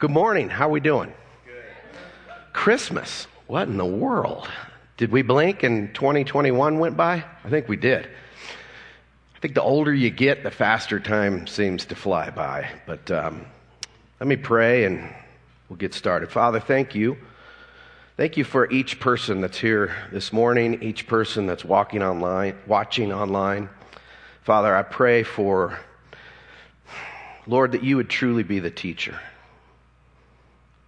Good morning. How are we doing? Good. Christmas. What in the world? Did we blink and 2021 went by? I think we did. I think the older you get, the faster time seems to fly by. But um, let me pray and we'll get started. Father, thank you. Thank you for each person that's here this morning, each person that's walking online, watching online. Father, I pray for, Lord, that you would truly be the teacher.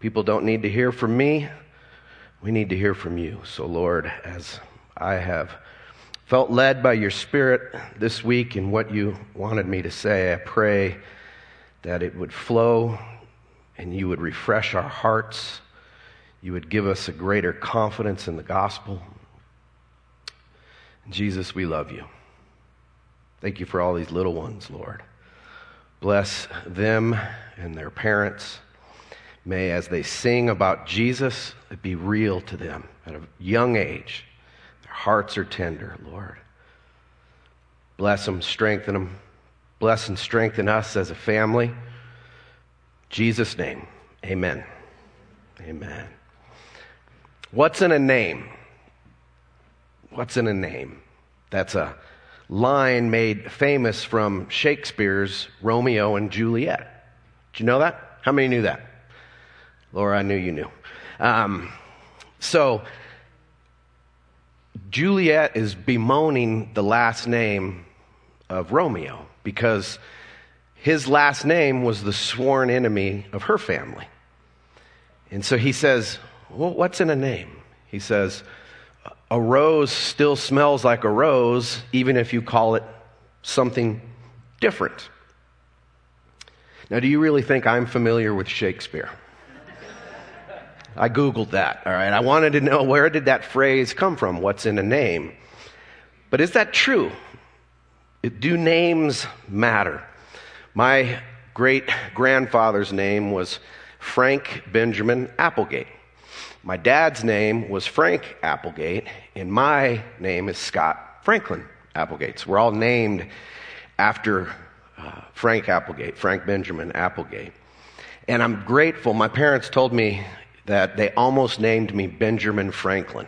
People don't need to hear from me. We need to hear from you. So, Lord, as I have felt led by your Spirit this week in what you wanted me to say, I pray that it would flow and you would refresh our hearts. You would give us a greater confidence in the gospel. Jesus, we love you. Thank you for all these little ones, Lord. Bless them and their parents. May, as they sing about Jesus, it be real to them at a young age. Their hearts are tender, Lord. Bless them, strengthen them. Bless and strengthen us as a family. Jesus' name, amen. Amen. What's in a name? What's in a name? That's a line made famous from Shakespeare's Romeo and Juliet. Did you know that? How many knew that? Laura, I knew you knew. Um, so, Juliet is bemoaning the last name of Romeo because his last name was the sworn enemy of her family. And so he says, Well, what's in a name? He says, A rose still smells like a rose, even if you call it something different. Now, do you really think I'm familiar with Shakespeare? I Googled that, all right? I wanted to know where did that phrase come from? What's in a name? But is that true? Do names matter? My great grandfather's name was Frank Benjamin Applegate. My dad's name was Frank Applegate, and my name is Scott Franklin Applegate. we're all named after uh, Frank Applegate, Frank Benjamin Applegate. And I'm grateful. My parents told me that they almost named me Benjamin Franklin.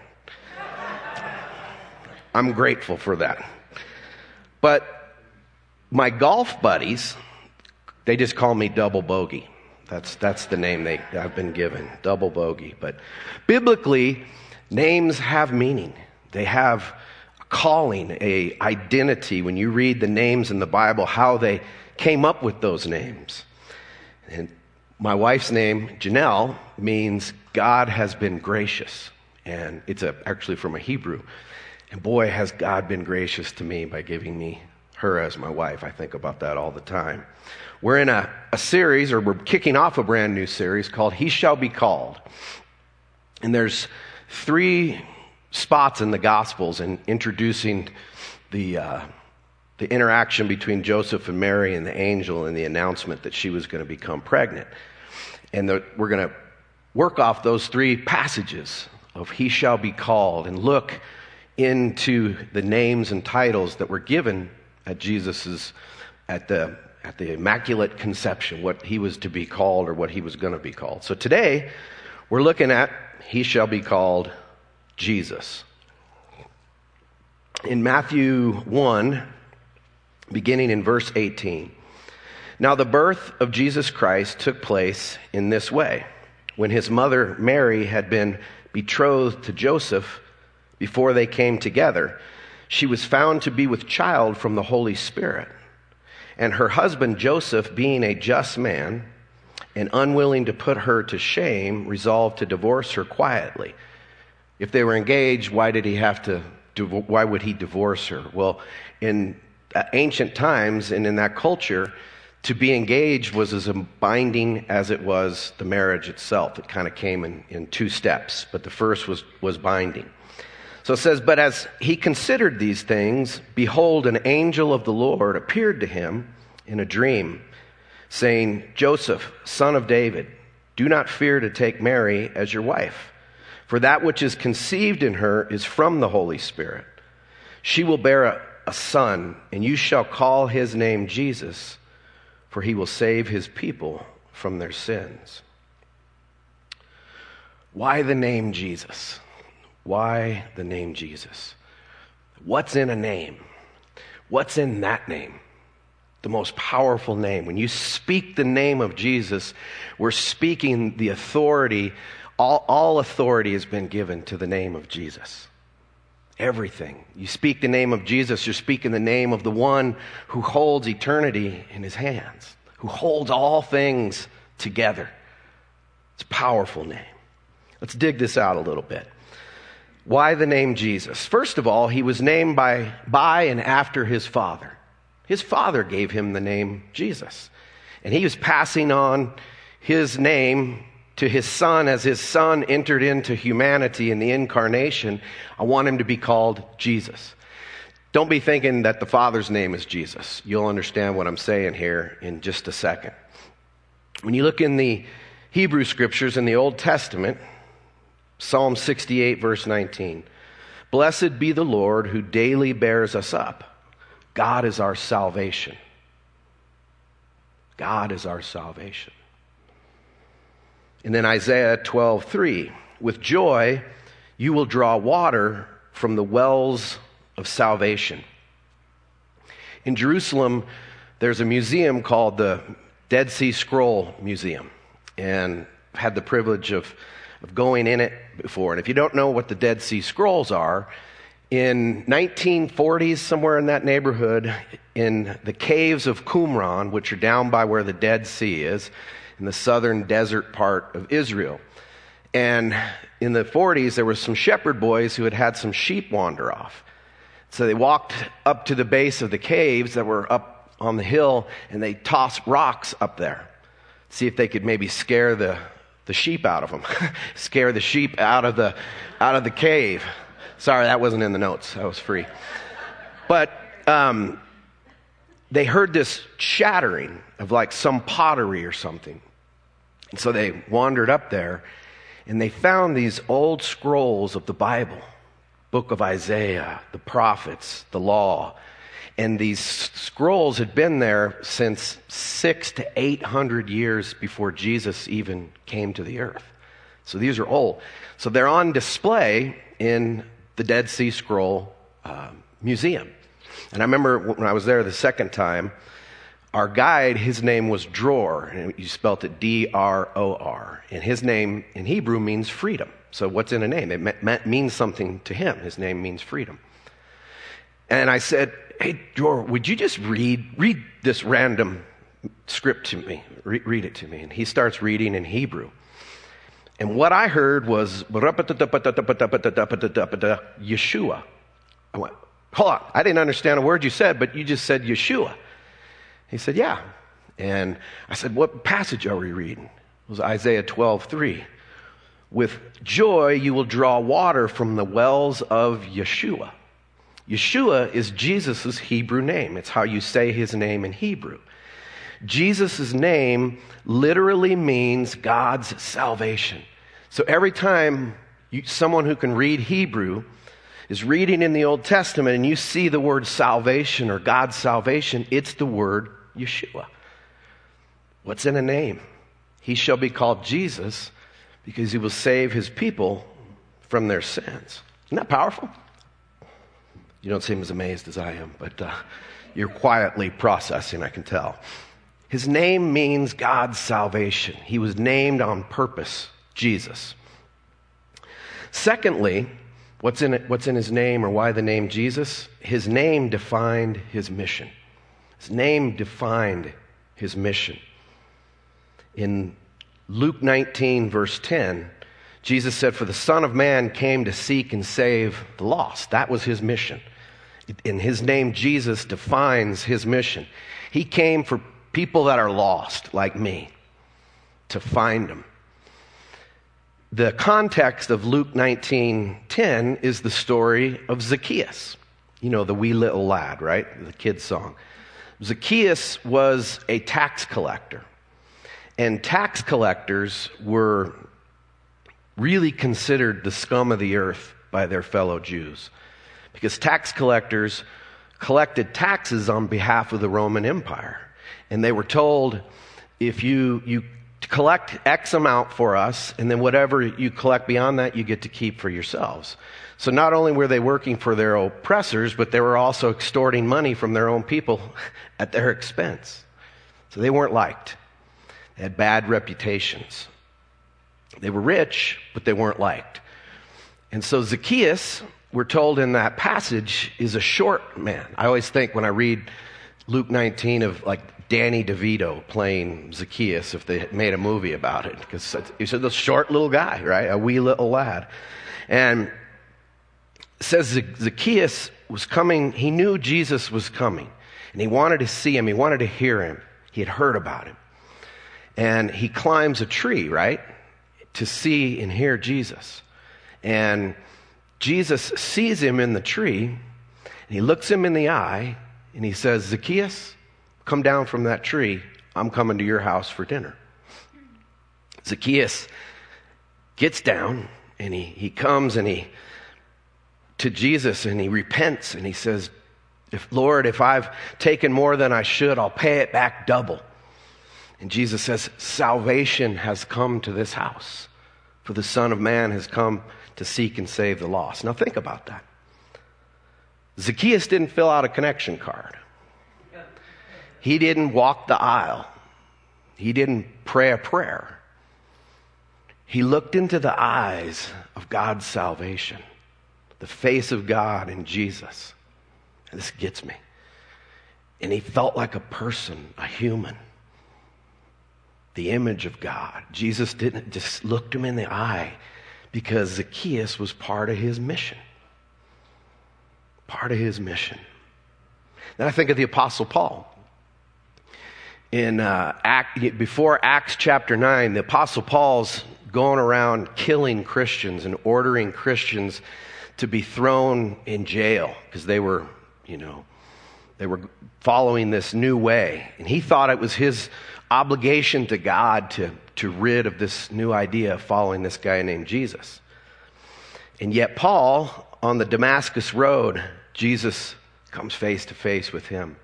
I'm grateful for that. But my golf buddies, they just call me Double Bogey. That's, that's the name they, I've been given, Double Bogey. But biblically, names have meaning. They have a calling, a identity. When you read the names in the Bible, how they came up with those names. And my wife's name, Janelle, means God has been gracious. And it's a, actually from a Hebrew. And boy, has God been gracious to me by giving me her as my wife. I think about that all the time. We're in a, a series, or we're kicking off a brand new series called He Shall Be Called. And there's three spots in the Gospels in introducing the, uh, the interaction between Joseph and Mary and the angel and the announcement that she was going to become pregnant. And the, we're going to work off those three passages of He shall be called and look into the names and titles that were given at Jesus's at the at the immaculate conception what he was to be called or what he was going to be called. So today we're looking at he shall be called Jesus. In Matthew 1 beginning in verse 18. Now the birth of Jesus Christ took place in this way. When his mother Mary had been betrothed to Joseph before they came together, she was found to be with child from the Holy Spirit. And her husband Joseph, being a just man and unwilling to put her to shame, resolved to divorce her quietly. If they were engaged, why did he have to? Why would he divorce her? Well, in ancient times and in that culture, to be engaged was as binding as it was the marriage itself. It kind of came in, in two steps, but the first was, was binding. So it says, But as he considered these things, behold, an angel of the Lord appeared to him in a dream, saying, Joseph, son of David, do not fear to take Mary as your wife, for that which is conceived in her is from the Holy Spirit. She will bear a, a son, and you shall call his name Jesus, for he will save his people from their sins. Why the name Jesus? Why the name Jesus? What's in a name? What's in that name? The most powerful name. When you speak the name of Jesus, we're speaking the authority. All, all authority has been given to the name of Jesus. Everything. You speak the name of Jesus, you're speaking the name of the one who holds eternity in his hands, who holds all things together. It's a powerful name. Let's dig this out a little bit. Why the name Jesus? First of all, he was named by, by and after his father. His father gave him the name Jesus. And he was passing on his name to his son as his son entered into humanity in the incarnation. I want him to be called Jesus. Don't be thinking that the father's name is Jesus. You'll understand what I'm saying here in just a second. When you look in the Hebrew scriptures in the Old Testament, Psalm 68, verse 19. Blessed be the Lord who daily bears us up. God is our salvation. God is our salvation. And then Isaiah 12, 3. With joy you will draw water from the wells of salvation. In Jerusalem, there's a museum called the Dead Sea Scroll Museum. And I've had the privilege of of going in it before. And if you don't know what the Dead Sea Scrolls are, in 1940s, somewhere in that neighborhood, in the caves of Qumran, which are down by where the Dead Sea is, in the southern desert part of Israel. And in the 40s, there were some shepherd boys who had had some sheep wander off. So they walked up to the base of the caves that were up on the hill, and they tossed rocks up there. See if they could maybe scare the the sheep out of them, scare the sheep out of the, out of the cave. Sorry, that wasn't in the notes. That was free. But um, they heard this shattering of like some pottery or something. And so they wandered up there and they found these old scrolls of the Bible book of Isaiah, the prophets, the law. And these scrolls had been there since six to eight hundred years before Jesus even came to the earth. So these are old. So they're on display in the Dead Sea Scroll uh, Museum. And I remember when I was there the second time, our guide, his name was Dror, and you spelt it D R O R. And his name in Hebrew means freedom. So what's in a name? It means something to him. His name means freedom. And I said, Hey, Dror, would you just read, read this random script to me? Re- read it to me. And he starts reading in Hebrew. And what I heard was Yeshua. I went, hold on. I didn't understand a word you said, but you just said Yeshua. He said, yeah. And I said, what passage are we reading? It was Isaiah 12, 3. With joy you will draw water from the wells of Yeshua. Yeshua is Jesus' Hebrew name. It's how you say his name in Hebrew. Jesus' name literally means God's salvation. So every time you, someone who can read Hebrew is reading in the Old Testament and you see the word salvation or God's salvation, it's the word Yeshua. What's in a name? He shall be called Jesus because he will save his people from their sins. Isn't that powerful? You don't seem as amazed as I am, but uh, you're quietly processing, I can tell. His name means God's salvation. He was named on purpose, Jesus. Secondly, what's in, it, what's in his name or why the name Jesus? His name defined his mission. His name defined his mission. In Luke 19, verse 10, Jesus said, For the Son of Man came to seek and save the lost. That was his mission. In his name, Jesus defines his mission. He came for people that are lost, like me, to find them. The context of Luke 19:10 is the story of Zacchaeus. You know, the wee little lad, right? The kid's song. Zacchaeus was a tax collector. And tax collectors were really considered the scum of the earth by their fellow Jews because tax collectors collected taxes on behalf of the Roman Empire. And they were told if you, you collect X amount for us, and then whatever you collect beyond that, you get to keep for yourselves. So not only were they working for their oppressors, but they were also extorting money from their own people at their expense. So they weren't liked. They had bad reputations. They were rich, but they weren't liked. And so Zacchaeus, we're told in that passage, is a short man. I always think when I read Luke 19 of like Danny DeVito playing Zacchaeus if they made a movie about it, because he's a short little guy, right? A wee little lad. And says Zacchaeus was coming, he knew Jesus was coming, and he wanted to see him, he wanted to hear him. He had heard about him. And he climbs a tree, right? To see and hear Jesus. And Jesus sees him in the tree, and he looks him in the eye, and he says, Zacchaeus, come down from that tree. I'm coming to your house for dinner. Zacchaeus gets down, and he, he comes and he to Jesus and he repents and he says, if, Lord, if I've taken more than I should, I'll pay it back double. And Jesus says, Salvation has come to this house, for the Son of Man has come to seek and save the lost. Now think about that. Zacchaeus didn't fill out a connection card. He didn't walk the aisle. He didn't pray a prayer. He looked into the eyes of God's salvation, the face of God in Jesus. And this gets me. And he felt like a person, a human, the image of God. Jesus didn't just looked him in the eye because Zacchaeus was part of his mission. Part of his mission. Then I think of the Apostle Paul. In uh, Act, before Acts chapter 9, the Apostle Paul's going around killing Christians and ordering Christians to be thrown in jail because they were, you know, they were following this new way. And he thought it was his obligation to God to, to rid of this new idea of following this guy named Jesus. And yet, Paul, on the Damascus Road, Jesus comes face to face with him.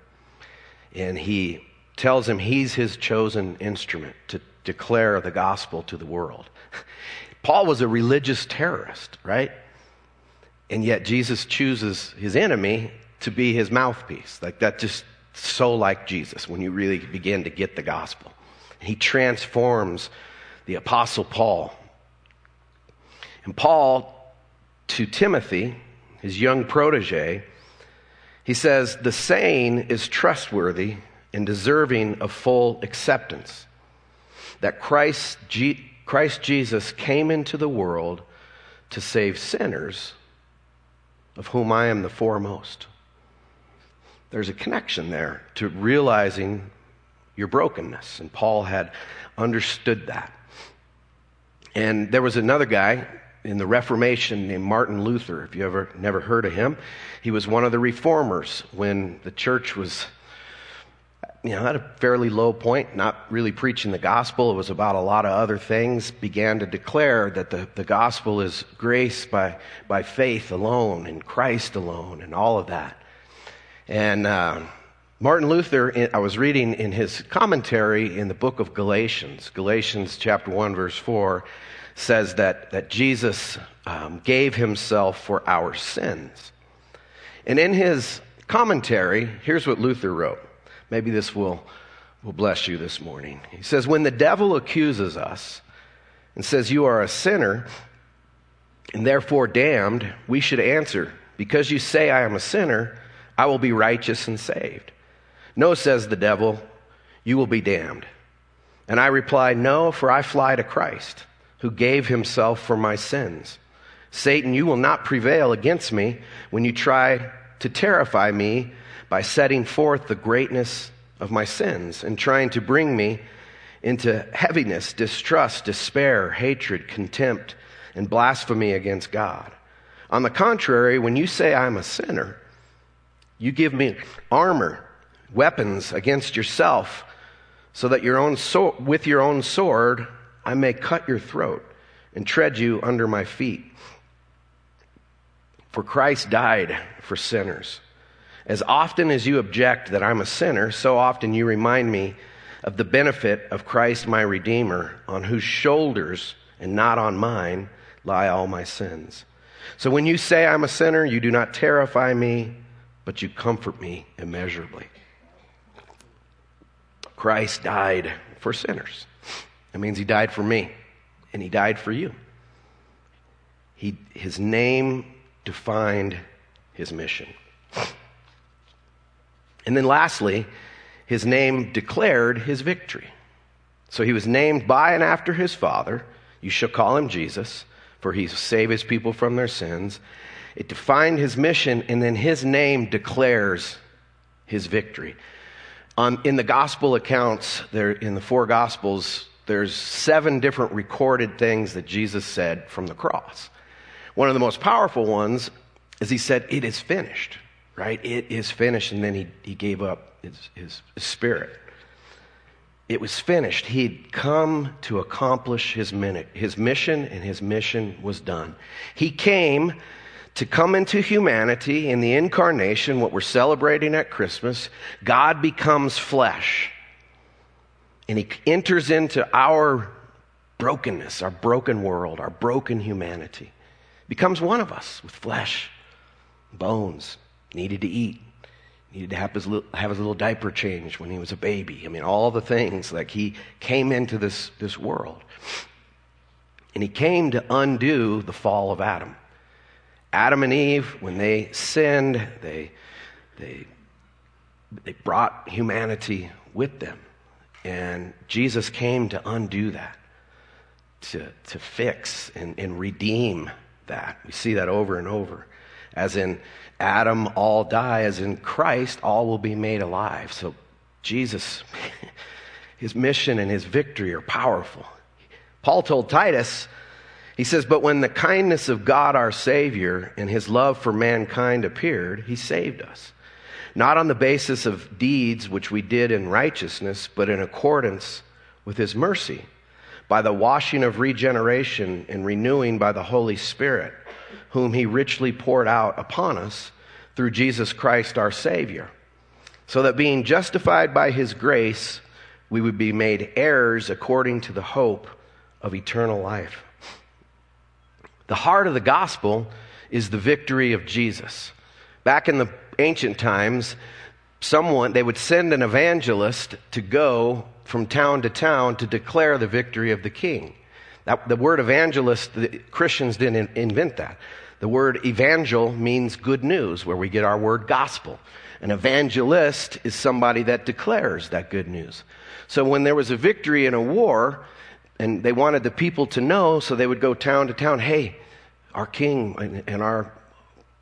And he tells him he's his chosen instrument to declare the gospel to the world. Paul was a religious terrorist, right? And yet Jesus chooses his enemy to be his mouthpiece. Like that just so like Jesus when you really begin to get the gospel. He transforms the apostle Paul. And Paul to Timothy, his young protege, he says, The saying is trustworthy and deserving of full acceptance that Christ, G- Christ Jesus came into the world to save sinners, of whom I am the foremost. There's a connection there to realizing your brokenness, and Paul had understood that. And there was another guy in the Reformation named Martin Luther. If you ever never heard of him, he was one of the reformers when the church was you know, at a fairly low point, not really preaching the gospel. It was about a lot of other things. Began to declare that the, the gospel is grace by, by faith alone and Christ alone and all of that. And uh, Martin Luther, I was reading in his commentary in the book of Galatians, Galatians chapter 1, verse 4, says that, that Jesus um, gave himself for our sins. And in his commentary, here's what Luther wrote. Maybe this will, will bless you this morning. He says, When the devil accuses us and says, You are a sinner and therefore damned, we should answer, Because you say I am a sinner, I will be righteous and saved. No, says the devil, you will be damned. And I reply, No, for I fly to Christ, who gave himself for my sins. Satan, you will not prevail against me when you try to terrify me by setting forth the greatness of my sins and trying to bring me into heaviness, distrust, despair, hatred, contempt, and blasphemy against God. On the contrary, when you say I'm a sinner, you give me armor, weapons against yourself, so that your own so- with your own sword I may cut your throat and tread you under my feet. For Christ died for sinners as often as you object that I'm a sinner, so often you remind me of the benefit of Christ my Redeemer, on whose shoulders and not on mine lie all my sins. So when you say I'm a sinner, you do not terrify me, but you comfort me immeasurably. Christ died for sinners. That means he died for me, and he died for you. He, his name defined his mission. And then lastly, his name declared his victory. So he was named by and after his father. You shall call him Jesus, for he save his people from their sins. It defined his mission, and then his name declares his victory. Um, in the gospel accounts, there in the four gospels, there's seven different recorded things that Jesus said from the cross. One of the most powerful ones is he said, It is finished, right? It is finished. And then he, he gave up his, his, spirit. It was finished. He'd come to accomplish his, minute, his mission, and his mission was done. He came to come into humanity in the incarnation, what we're celebrating at Christmas. God becomes flesh. And he enters into our brokenness, our broken world, our broken humanity. Becomes one of us with flesh, bones, needed to eat, needed to have his, little, have his little diaper changed when he was a baby. I mean, all the things, like he came into this, this world. And he came to undo the fall of Adam. Adam and Eve, when they sinned, they, they, they brought humanity with them. And Jesus came to undo that, to, to fix and, and redeem that. We see that over and over. As in Adam, all die. As in Christ, all will be made alive. So Jesus, his mission and his victory are powerful. Paul told Titus, he says, But when the kindness of God our Savior and his love for mankind appeared, he saved us. Not on the basis of deeds which we did in righteousness, but in accordance with his mercy, by the washing of regeneration and renewing by the Holy Spirit whom he richly poured out upon us through Jesus Christ our Savior, so that being justified by his grace, we would be made heirs according to the hope of eternal life. The heart of the gospel is the victory of Jesus. Back in the ancient times, someone, they would send an evangelist to go from town to town to declare the victory of the king. That, the word evangelist, the Christians didn't invent that. The word evangel means good news, where we get our word gospel. An evangelist is somebody that declares that good news. So when there was a victory in a war, and they wanted the people to know, so they would go town to town, hey, our king and our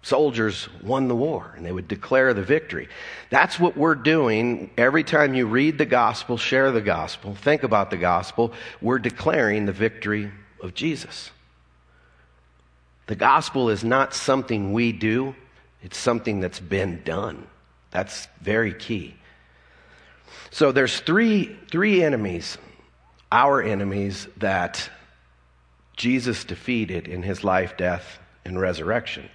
soldiers won the war, and they would declare the victory. That's what we're doing every time you read the gospel, share the gospel, think about the gospel, we're declaring the victory of Jesus. The gospel is not something we do, it's something that's been done. That's very key. So there's three, three enemies, our enemies, that Jesus defeated in his life, death, and resurrection.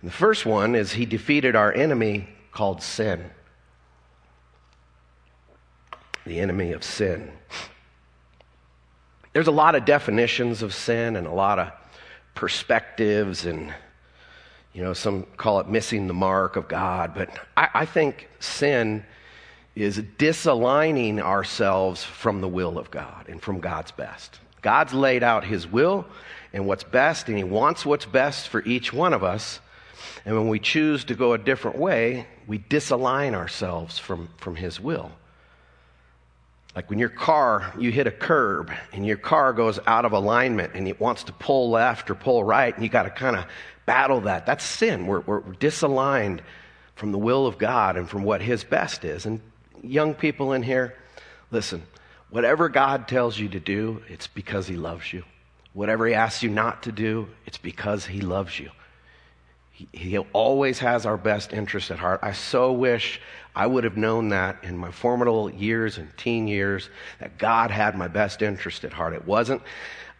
And the first one is he defeated our enemy called sin. The enemy of sin. There's a lot of definitions of sin and a lot of perspectives and you know some call it missing the mark of god but I, I, think sin is disaligning ourselves from the will of god and from god's best. God's laid out his will and what's best and he wants what's best for each one of us. And when we choose to go a different way we disalign ourselves from, from his will like when your car, you hit a curb and your car goes out of alignment and it wants to pull left or pull right, and you got to kind of battle that. That's sin. We're, we're disaligned from the will of God and from what His best is. And young people in here, listen, whatever God tells you to do, it's because He loves you. Whatever He asks you not to do, it's because He loves you. He, always has our best interest at heart. I so wish I would have known that in my formative years and teen years that God had my best interest at heart. It wasn't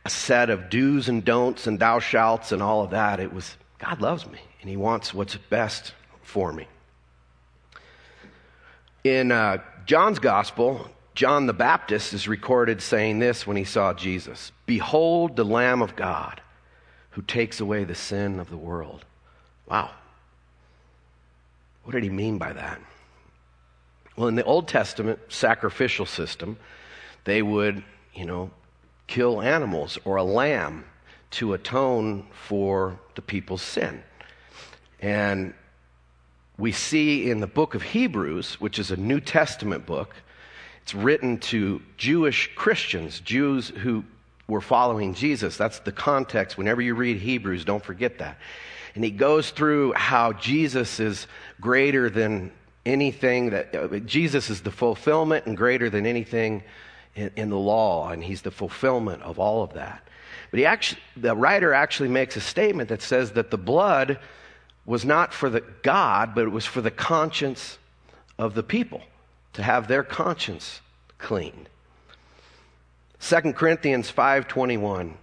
a set of do's and don'ts and thou shalts and all of that. It was God loves me and He wants what's best for me. In uh, John's gospel, John the Baptist is recorded saying this when he saw Jesus Behold the Lamb of God who takes away the sin of the world. Wow. What did he mean by that? Well, in the Old Testament sacrificial system, they would, you know, kill animals or a lamb to atone for the people's sin. And we see in the book of Hebrews, which is a New Testament book, it's written to Jewish Christians, Jews who were following Jesus. That's the context. Whenever you read Hebrews, don't forget that. And he goes through how Jesus is greater than anything that, Jesus is the fulfillment and greater than anything in, in the law, and he's the fulfillment of all of that. But he actually, the writer actually makes a statement that says that the blood was not for the God, but it was for the conscience of the people to have their conscience cleaned. 2 Corinthians 5:21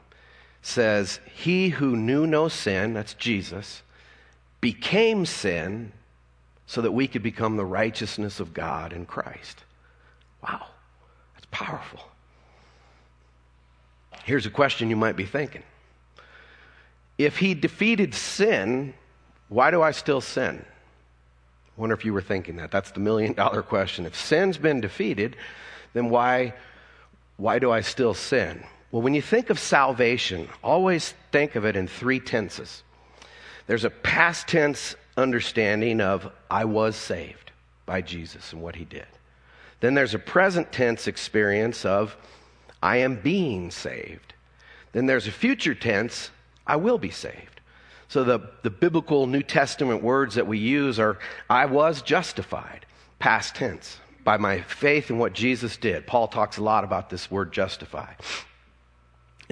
says, "He who knew no sin, that's Jesus, became sin so that we could become the righteousness of God in Christ." Wow. That's powerful. Here's a question you might be thinking. If he defeated sin, why do I still sin? I wonder if you were thinking that. That's the million dollar question. If sin's been defeated, then why, why do I still sin? Well, when you think of salvation, always think of it in three tenses. There's a past tense understanding of I was saved by Jesus and what he did. Then there's a present tense experience of I am being saved. Then there's a future tense I will be saved. So the, the biblical New Testament words that we use are I was justified, past tense, by my faith in what Jesus did. Paul talks a lot about this word justify.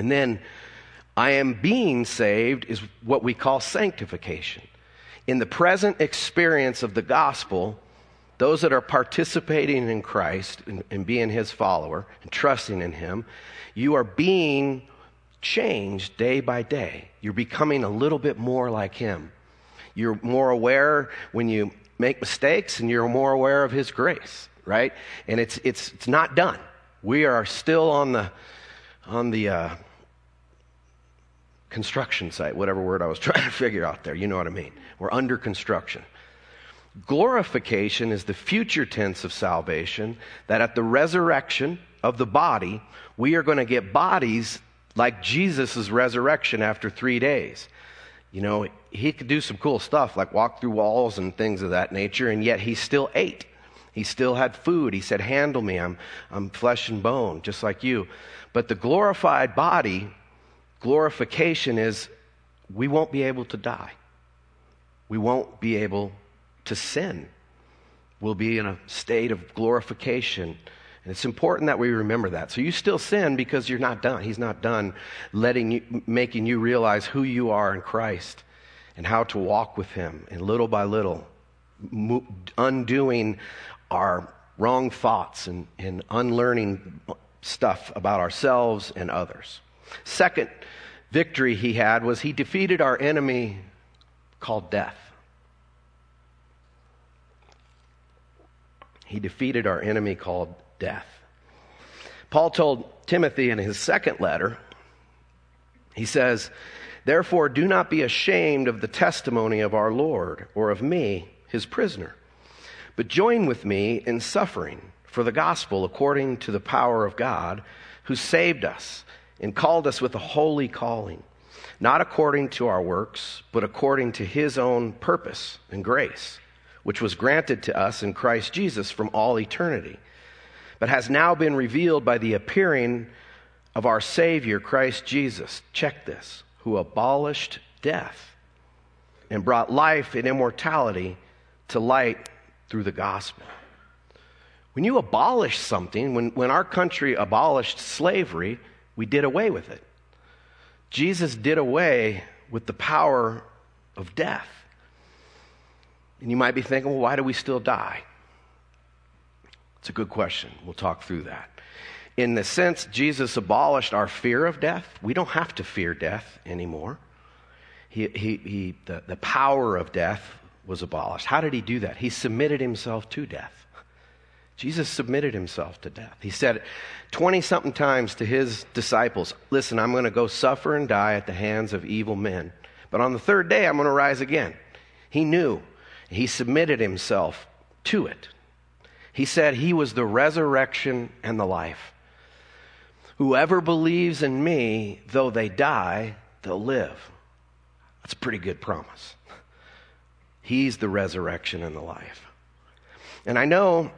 And then I am being saved is what we call sanctification. In the present experience of the gospel, those that are participating in Christ and, and being his follower and trusting in him, you are being changed day by day. You're becoming a little bit more like Him. You're more aware when you make mistakes, and you're more aware of His grace, right? And it's, it's, it's not done. We are still on the, on the uh, construction site, whatever word I was trying to figure out there. You know what I mean? We're under construction. Glorification is the future tense of salvation, that at the resurrection of the body, we are going to get bodies like Jesus' resurrection after three days. You know, he could do some cool stuff like walk through walls and things of that nature, and yet he still ate. He still had food. He said, Handle me, I'm, I'm flesh and bone, just like you. But the glorified body, glorification is we won't be able to die. We won't be able to sin. We'll be in a state of glorification and it's important that we remember that. So you still sin because you're not done. He's not done letting you, making you realize who you are in Christ and how to walk with Him. And little by little, undoing our wrong thoughts and, and unlearning stuff about ourselves and others. Second victory he had was he defeated our enemy called death. He defeated our enemy called death. Paul told Timothy in his second letter, he says, Therefore, do not be ashamed of the testimony of our Lord or of me, his prisoner, but join with me in suffering for the gospel according to the power of God, who saved us and called us with a holy calling, not according to our works, but according to his own purpose and grace, which was granted to us in Christ Jesus from all eternity but has now been revealed by the appearing of our Savior, Christ Jesus. Check this who abolished death and brought life and immortality to light through the gospel. When you abolish something, when, when our country abolished slavery, we did away with it. Jesus did away with the power of death. And you might be thinking, well, why do we still die? It's a good question. We'll talk through that. In the sense Jesus abolished our fear of death, we don't have to fear death anymore. He, he, he, the, the power of death was abolished. How did he do that? He submitted himself to death. Jesus submitted himself to death. He said 20 something times to his disciples Listen, I'm going to go suffer and die at the hands of evil men, but on the third day I'm going to rise again. He knew. He submitted himself to it. He said he was the resurrection and the life. Whoever believes in me, though they die, they'll live. That's a pretty good promise. He's the resurrection and the life. And I know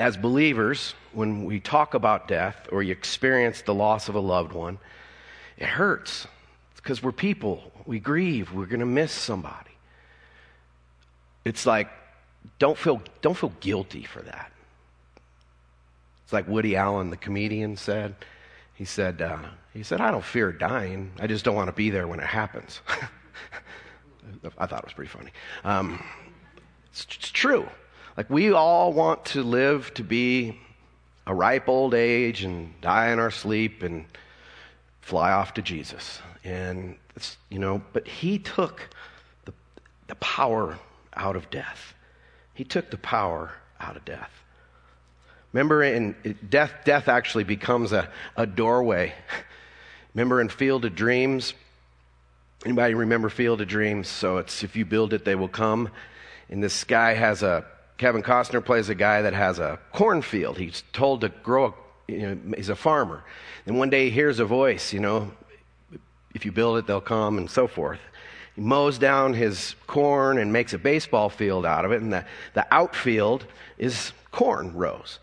as believers, when we talk about death or you experience the loss of a loved one, it hurts. Because we're people. We grieve. We're going to miss somebody. It's like, don't feel, don't feel guilty for that. It's like Woody Allen, the comedian, said. He said, uh, he said, I don't fear dying. I just don't want to be there when it happens. I thought it was pretty funny. Um, it's, it's true. Like we all want to live to be a ripe old age and die in our sleep and fly off to Jesus. And it's, you know, but he took the, the power out of death. He took the power out of death. Remember, in death, death actually becomes a, a doorway. Remember in Field of Dreams? Anybody remember Field of Dreams? So it's if you build it, they will come. And this guy has a Kevin Costner plays a guy that has a cornfield. He's told to grow. A, you know, he's a farmer. And one day he hears a voice. You know, if you build it, they'll come, and so forth. He mows down his corn and makes a baseball field out of it, and the, the outfield is corn rows.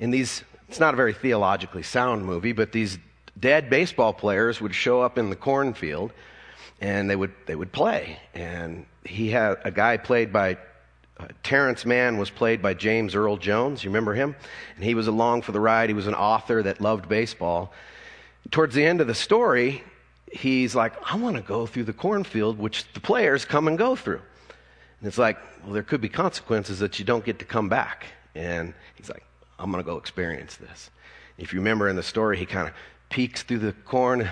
And these, it's not a very theologically sound movie, but these dead baseball players would show up in the cornfield and they would, they would play. And he had a guy played by Uh, Terrence Mann was played by James Earl Jones. You remember him? And he was along for the ride. He was an author that loved baseball. Towards the end of the story, he's like, I want to go through the cornfield, which the players come and go through. And it's like, well, there could be consequences that you don't get to come back. And he's like, I'm going to go experience this. If you remember in the story, he kind of peeks through the corn, and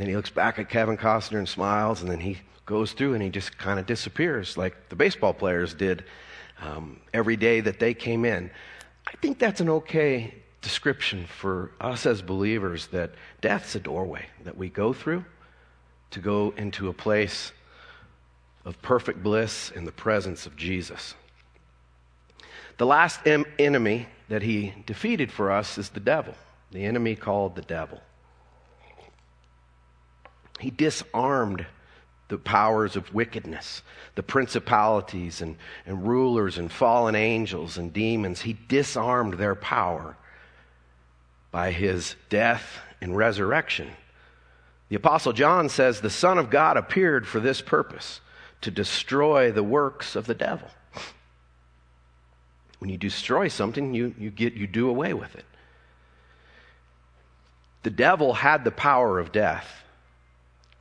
then he looks back at Kevin Costner and smiles, and then he goes through and he just kind of disappears like the baseball players did um, every day that they came in. I think that's an okay description for us as believers that death's a doorway that we go through to go into a place of perfect bliss in the presence of Jesus. The last em- enemy that he defeated for us is the devil, the enemy called the devil. He disarmed the powers of wickedness, the principalities and, and rulers and fallen angels and demons. He disarmed their power by his death and resurrection. The Apostle John says the Son of God appeared for this purpose to destroy the works of the devil. When you destroy something, you, you, get, you do away with it. The devil had the power of death.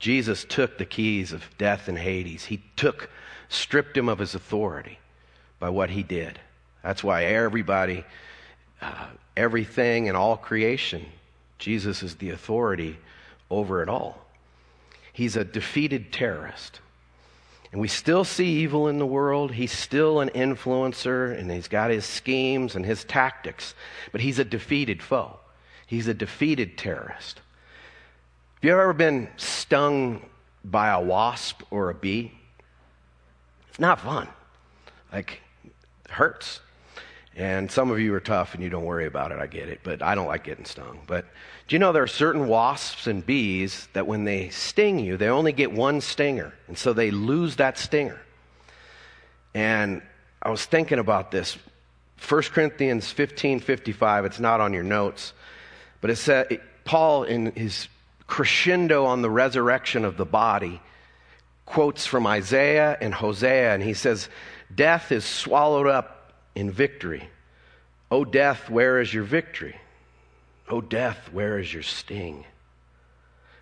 Jesus took the keys of death and Hades. He took, stripped him of his authority by what he did. That's why everybody, uh, everything and all creation, Jesus is the authority over it all. He's a defeated terrorist. And we still see evil in the world. He's still an influencer and he's got his schemes and his tactics. But he's a defeated foe. He's a defeated terrorist. Have you ever been stung by a wasp or a bee? It's not fun. Like, it hurts. And some of you are tough and you don't worry about it. I get it. But I don't like getting stung. But do you know there are certain wasps and bees that when they sting you, they only get one stinger. And so they lose that stinger. And I was thinking about this. 1 Corinthians 15 55, it's not on your notes, but it said, Paul in his crescendo on the resurrection of the body, quotes from Isaiah and Hosea, and he says, Death is swallowed up in victory. O death, where is your victory? O death, where is your sting?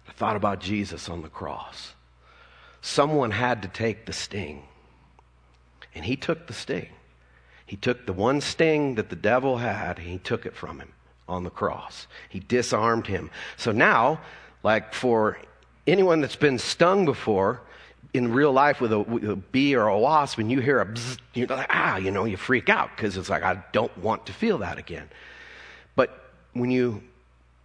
I thought about Jesus on the cross. Someone had to take the sting, and he took the sting. He took the one sting that the devil had, and he took it from him on the cross. He disarmed him. So now like for anyone that's been stung before, in real life with a, with a, bee or a wasp and you hear a bzz, you're like, ah, you know, you freak out because it's like, I don't want to feel that again. But when you,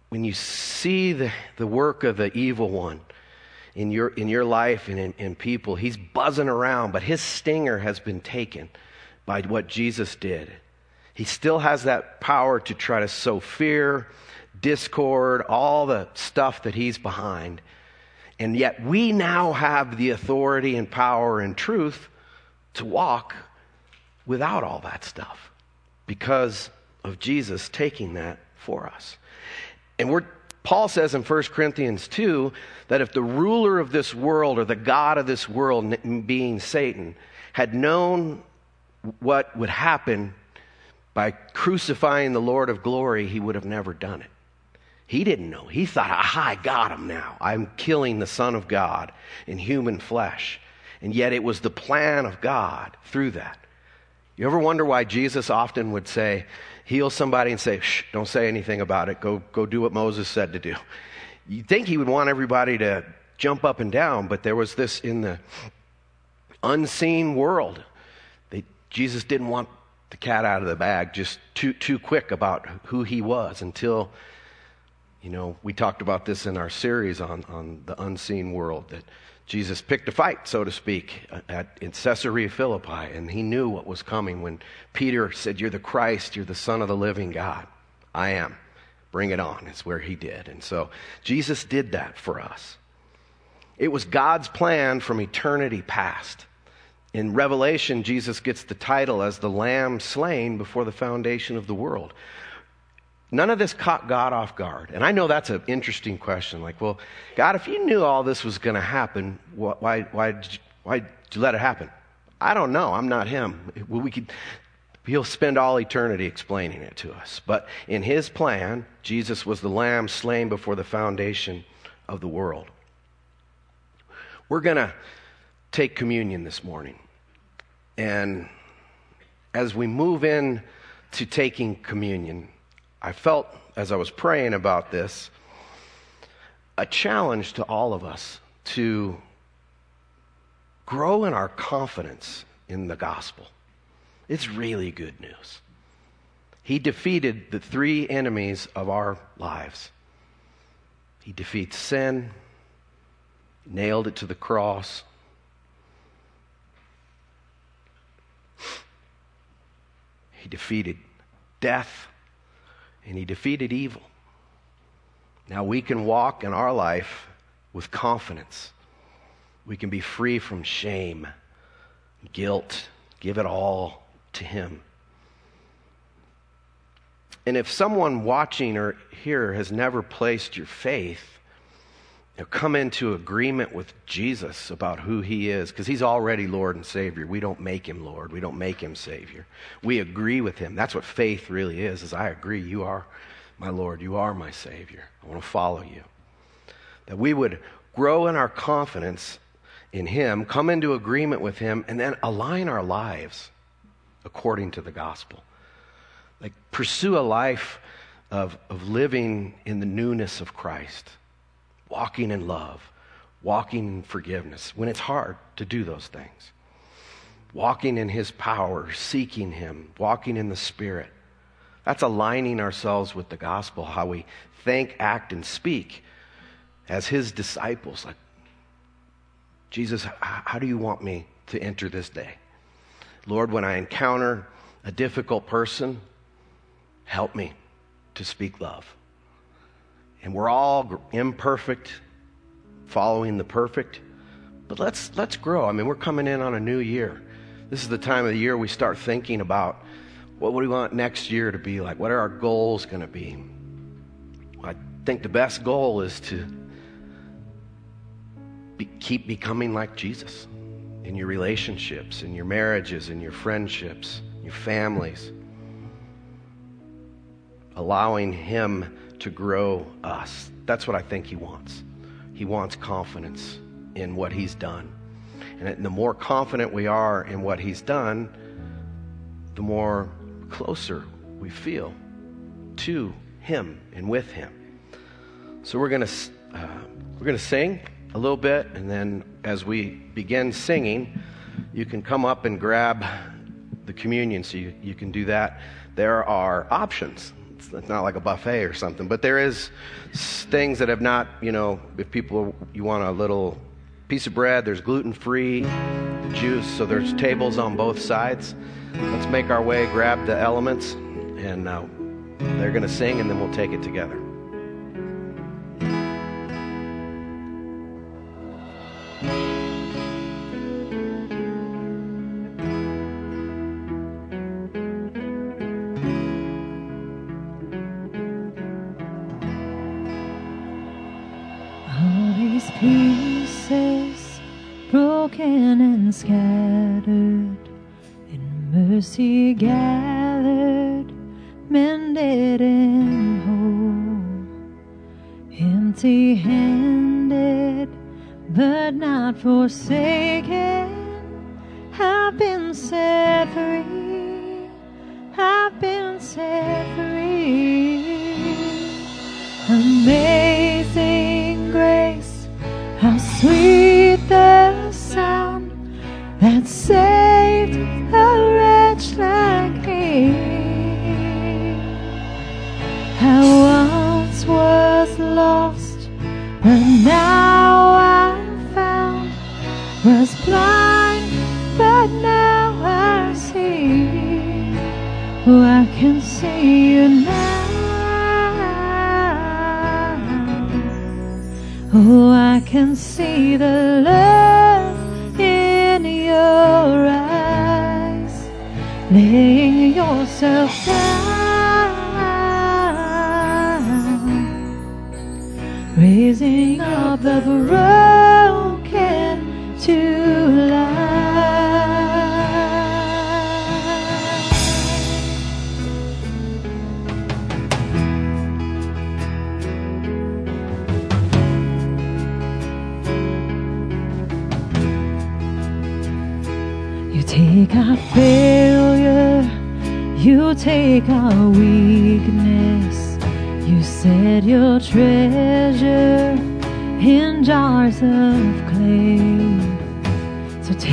when you see the, the work of the evil one in your, in your life and in, in people, he's buzzing around, but his stinger has been taken by what Jesus did. He still has that power to try to sow fear, discord, all the stuff that he's behind. And yet we now have the authority and power and truth to walk without all that stuff because of Jesus taking that for us. And we're, Paul says in 1 Corinthians 2 that if the ruler of this world or the God of this world, being Satan, had known what would happen by crucifying the Lord of glory, he would have never done it. He didn't know. He thought, aha, I got him now. I'm killing the Son of God in human flesh. And yet it was the plan of God through that. You ever wonder why Jesus often would say, heal somebody and say, shh, don't say anything about it. Go, go do what Moses said to do. You'd think he would want everybody to jump up and down, but there was this in the unseen world. They, Jesus didn't want the cat out of the bag just too, too quick about who he was until you know, we talked about this in our series on, on the unseen world that Jesus picked a fight, so to speak, at, in Caesarea Philippi, and he knew what was coming when Peter said, You're the Christ, you're the Son of the living God. I am. Bring it on, is where he did. And so Jesus did that for us. It was God's plan from eternity past. In Revelation, Jesus gets the title as the Lamb slain before the foundation of the world. None of this caught God off guard. And I know that's an interesting question. Like, well, God, if you knew all this was going to happen, why, why, did you, why did you let it happen? I don't know. I'm not him. We could, he'll spend all eternity explaining it to us. But in his plan, Jesus was the lamb slain before the foundation of the world. We're going to take communion this morning. And as we move in to taking communion, I felt as I was praying about this a challenge to all of us to grow in our confidence in the gospel. It's really good news. He defeated the three enemies of our lives. He defeats sin, nailed it to the cross. He defeated death and he defeated evil. Now we can walk in our life with confidence. We can be free from shame, guilt, give it all to him. And if someone watching or here has never placed your faith know, come into agreement with Jesus about who he is, because he's already Lord and Savior. We don't make him Lord. We don't make him Savior. We agree with him. That's what faith really is, is I agree. You are my Lord. You are my Savior. I want to follow you. That we would grow in our confidence in him, come into agreement with him, and then align our lives according to the gospel. Like pursue a life of, of living in the newness of Christ walking in love, walking in forgiveness when it's hard to do those things, walking in His power, seeking Him, walking in the Spirit. That's aligning ourselves with the gospel, how we think, act, and speak as His disciples. Like, Jesus, how do you want me to enter this day? Lord, when I encounter a difficult person, help me to speak love. And we're all imperfect, following the perfect. But let's, let's grow. I mean, we're coming in on a new year. This is the time of the year we start thinking about what, do we want next year to be like? What are our goals going to be? I think the best goal is to be, keep becoming like Jesus in your relationships, in your marriages, in your friendships, your families. Allowing Him to grow us. That's what I think He wants. He wants confidence in what He's done. And the more confident we are in what He's done, the more closer we feel to Him and with Him. So we're going to uh, we're going to sing, a little bit, and then as we begin singing, you can come up and grab the communion, so you, you can do that. There are options. It's not like a buffet or something, but there is things that have not, you know, if people, you want a little piece of bread, there's gluten free juice, so there's tables on both sides. Let's make our way, grab the elements, and uh, they're going to sing, and then we'll take it together. Not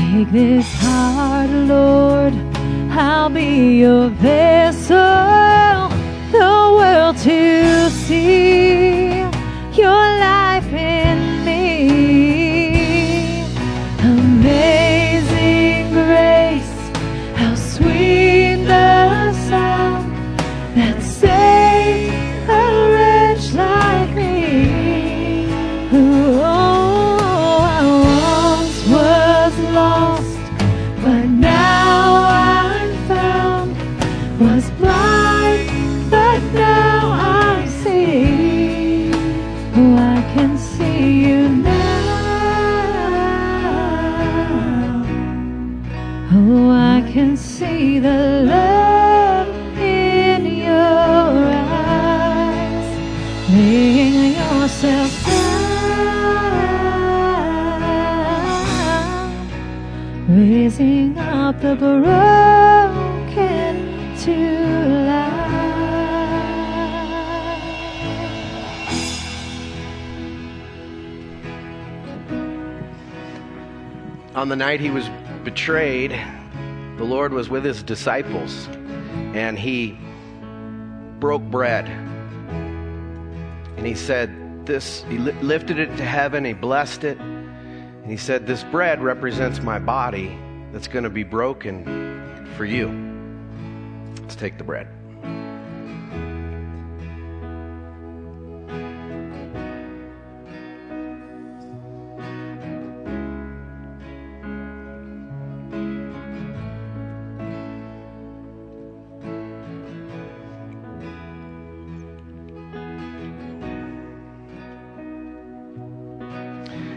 take this heart, Lord, I'll be your vessel, the world to see the broken to life. On the night he was betrayed, the Lord was with his disciples, and he broke bread. And he said, This, he li- lifted it to heaven, he blessed it, and he said, This bread represents my body that's going to be broken for you. Let's take the bread.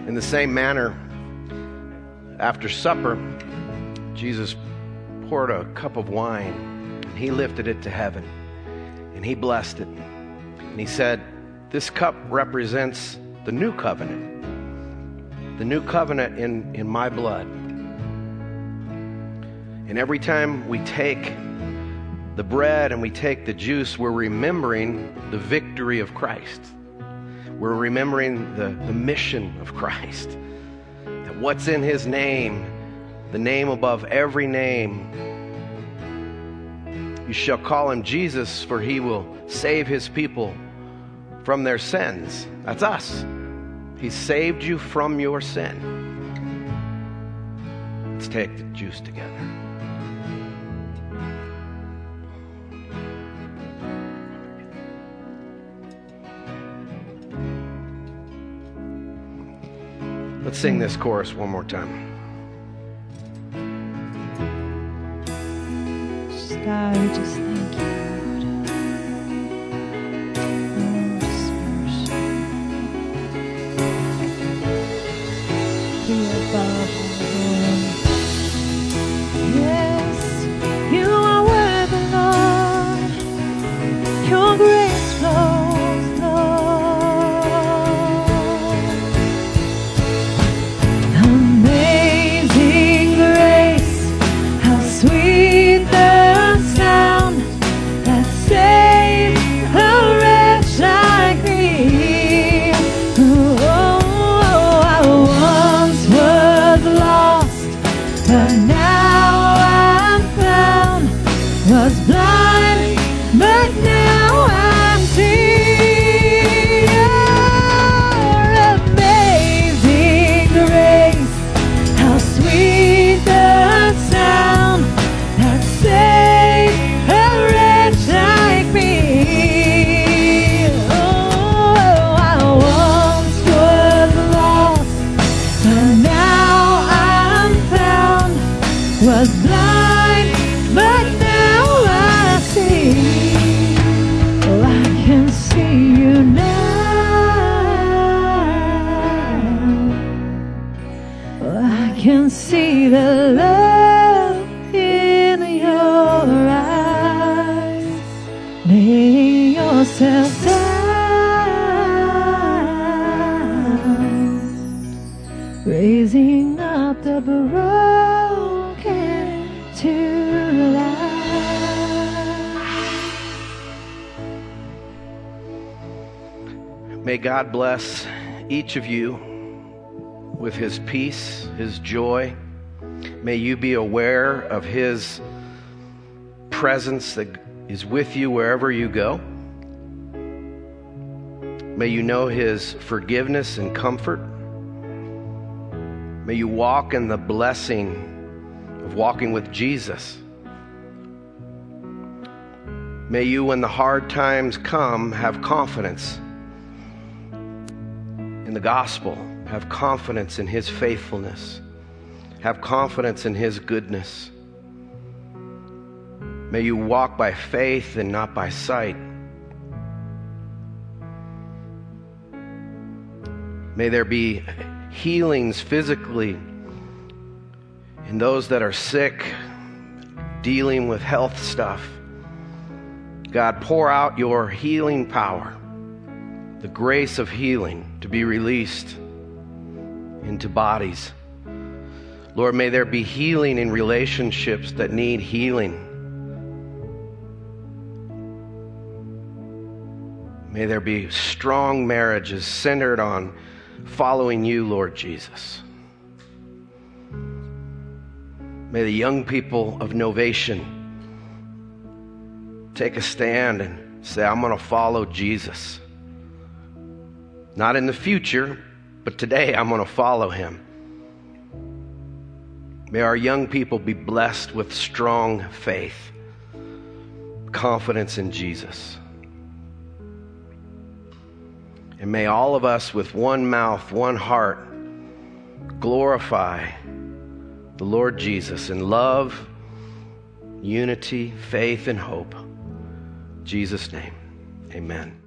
In the same manner, after supper, Jesus poured a cup of wine and he lifted it to heaven and he blessed it. And he said, This cup represents the new covenant, the new covenant in, in my blood. And every time we take the bread and we take the juice, we're remembering the victory of Christ. We're remembering the, the mission of Christ. That what's in his name, the name above every name. You shall call him Jesus, for he will save his people from their sins. That's us. He saved you from your sin. Let's take the juice together. Let's sing this chorus one more time. Just God bless each of you with his peace, his joy. May you be aware of his presence that is with you wherever you go. May you know his forgiveness and comfort. May you walk in the blessing of walking with Jesus. May you, when the hard times come, have confidence in the gospel, have confidence in his faithfulness, have confidence in his goodness. May you walk by faith and not by sight. May there be healings physically in those that are sick, dealing with health stuff. God, pour out your healing power, the grace of healing to be released into bodies. Lord, may there be healing in relationships that need healing. May there be strong marriages centered on following you, Lord Jesus. May the young people of Novation take a stand and say, I'm going to follow Jesus. Not in the future, but today I'm going to follow him. May our young people be blessed with strong faith, confidence in Jesus. And may all of us, with one mouth, one heart, glorify the Lord Jesus in love, unity, faith, and hope. In Jesus' name, amen.